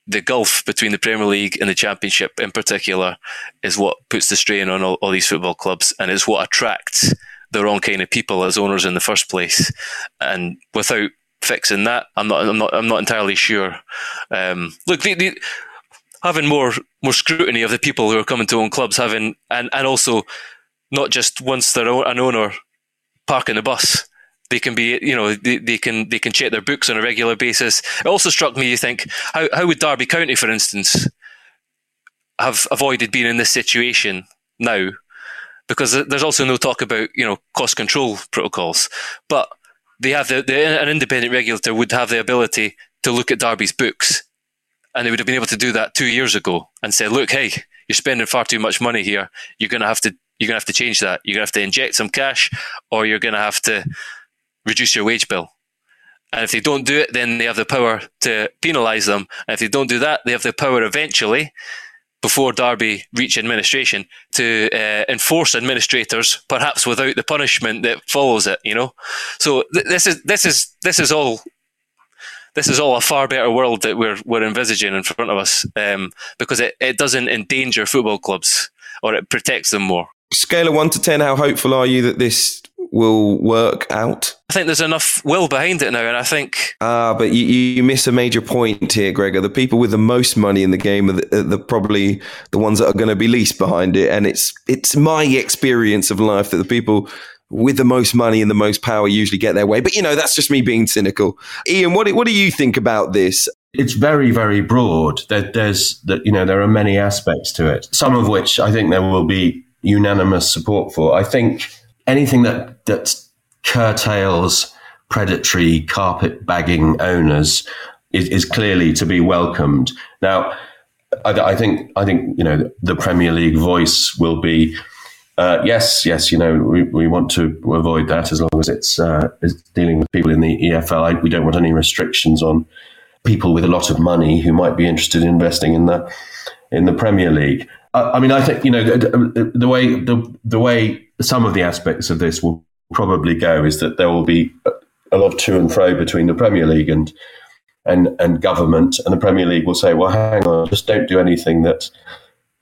the gulf between the Premier League and the Championship in particular is what puts the strain on all, all these football clubs and is what attracts the wrong kind of people as owners in the first place. And without fixing that, I'm not, I'm not, I'm not entirely sure. Um, look, the, the, having more, more scrutiny of the people who are coming to own clubs, having, and, and also not just once they're an owner parking the bus they can be, you know, they, they can they can check their books on a regular basis. It also struck me, you think, how how would Derby County, for instance, have avoided being in this situation now? Because there's also no talk about you know cost control protocols, but they have the, the an independent regulator would have the ability to look at Derby's books, and they would have been able to do that two years ago and say, look, hey, you're spending far too much money here. You're going to have to you're going to have to change that. You're going to have to inject some cash, or you're going to have to reduce your wage bill. And if they don't do it, then they have the power to penalise them. And if they don't do that, they have the power eventually, before Derby reach administration, to uh, enforce administrators, perhaps without the punishment that follows it. You know, so th- this is this is this is all this is all a far better world that we're we're envisaging in front of us um, because it, it doesn't endanger football clubs or it protects them more. Scale of one to ten, how hopeful are you that this will work out? I think there's enough will behind it now, and I think. Ah, but you, you miss a major point here, Gregor. The people with the most money in the game are the, are the probably the ones that are going to be least behind it, and it's it's my experience of life that the people with the most money and the most power usually get their way. But you know, that's just me being cynical. Ian, what what do you think about this? It's very, very broad. There, there's that you know there are many aspects to it. Some of which I think there will be unanimous support for. I think anything that that curtails predatory carpet bagging owners is, is clearly to be welcomed. Now, I, I, think I think you know the Premier League voice will be. Uh, yes, yes, you know we, we want to avoid that as long as it's, uh, dealing with people in the EFL. I, we don't want any restrictions on people with a lot of money who might be interested in investing in the in the Premier League. I, mean, I think you know the, the way the the way some of the aspects of this will probably go is that there will be a lot of to and fro between the Premier League and and and government, and the Premier League will say, "Well, hang on, just don't do anything that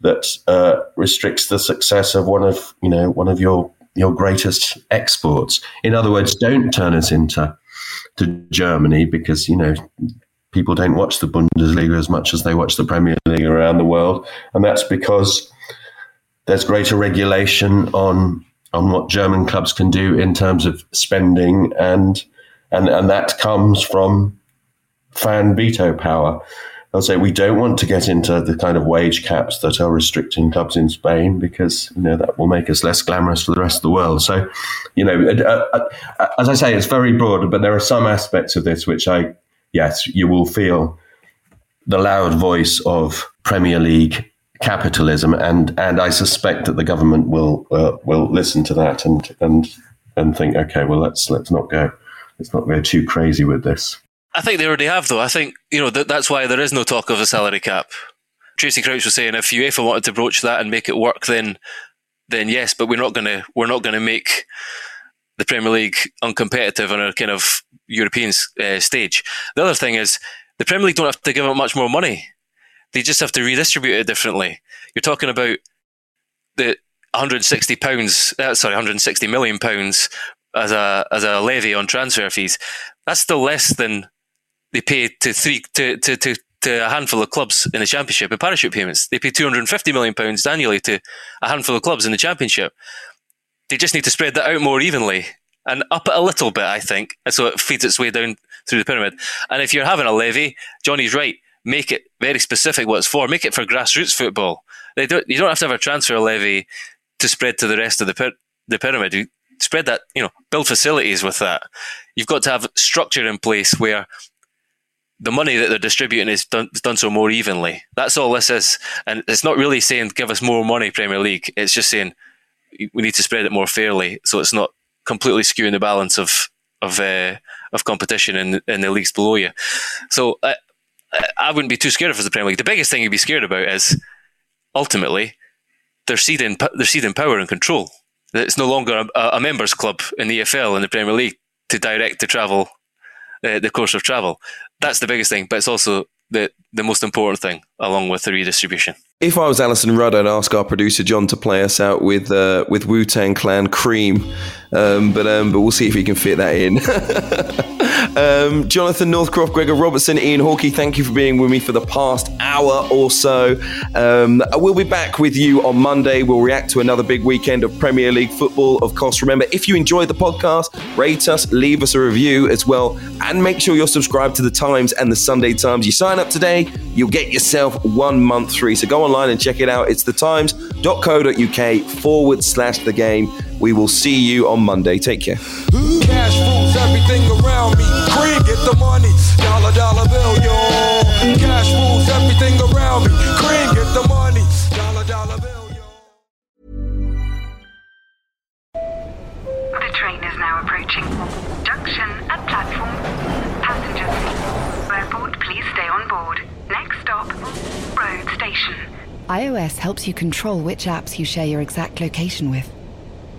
that uh, restricts the success of one of you know one of your your greatest exports. In other words, don't turn us into to Germany because you know people don't watch the Bundesliga as much as they watch the Premier League around the world, and that's because there's greater regulation on on what German clubs can do in terms of spending, and and and that comes from fan veto power. I'll say we don't want to get into the kind of wage caps that are restricting clubs in Spain because you know that will make us less glamorous for the rest of the world. So, you know, uh, uh, as I say, it's very broad, but there are some aspects of this which I, yes, you will feel the loud voice of Premier League capitalism, and and I suspect that the government will uh, will listen to that and and and think, okay, well let's let's not go, let's not go too crazy with this. I think they already have, though. I think you know that, that's why there is no talk of a salary cap. Tracy Crouch was saying if UEFA wanted to broach that and make it work, then then yes, but we're not going to we're not going to make the Premier League uncompetitive on a kind of European uh, stage. The other thing is the Premier League don't have to give up much more money; they just have to redistribute it differently. You're talking about the 160 pounds, uh, sorry, 160 million pounds as a as a levy on transfer fees. That's still less than they pay to three to, to, to, to a handful of clubs in the championship in parachute payments. They pay two hundred and fifty million pounds annually to a handful of clubs in the championship. They just need to spread that out more evenly and up it a little bit, I think, so it feeds its way down through the pyramid. And if you're having a levy, Johnny's right. Make it very specific what it's for. Make it for grassroots football. They don't, you don't have to have a transfer levy to spread to the rest of the, the pyramid. You spread that, you know, build facilities with that. You've got to have structure in place where the money that they're distributing is done, is done so more evenly. That's all this is. And it's not really saying give us more money, Premier League. It's just saying we need to spread it more fairly so it's not completely skewing the balance of of uh, of competition in in the leagues below you. So I, I wouldn't be too scared of the Premier League. The biggest thing you'd be scared about is ultimately they're ceding they're ceding power and control. It's no longer a, a members club in the EFL and the Premier League to direct the travel, uh, the course of travel that's the biggest thing, but it's also the the most important thing, along with the redistribution. If I was Alyson Rudd, I'd ask our producer John to play us out with uh, with Wu Tang Clan Cream, um, but um, but we'll see if he can fit that in. um, Jonathan Northcroft, Gregor Robertson, Ian Hawkey, thank you for being with me for the past hour or so. Um, we'll be back with you on Monday. We'll react to another big weekend of Premier League football. Of course, remember if you enjoyed the podcast, rate us, leave us a review as well, and make sure you're subscribed to the Times and the Sunday Times. You sign up today, you'll get yourself one month free. So go online and check it out. It's thetimes.co.uk forward slash the game. We will see you on Monday. Take care. Cash rules everything around me. Cream, get the money. Dollar, dollar bill, yo. Cash rules everything around me. Cream, get the money. Dollar, dollar bill, yo. The train is now approaching. Junction at platform. Passengers. Airport, please stay on board. Next stop, road station. iOS helps you control which apps you share your exact location with.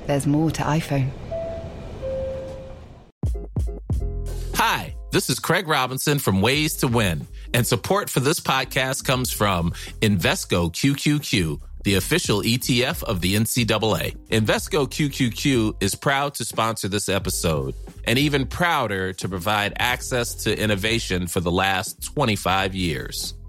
There's more to iPhone. Hi, this is Craig Robinson from Ways to Win, and support for this podcast comes from Invesco QQQ, the official ETF of the NCAA. Invesco QQQ is proud to sponsor this episode, and even prouder to provide access to innovation for the last 25 years.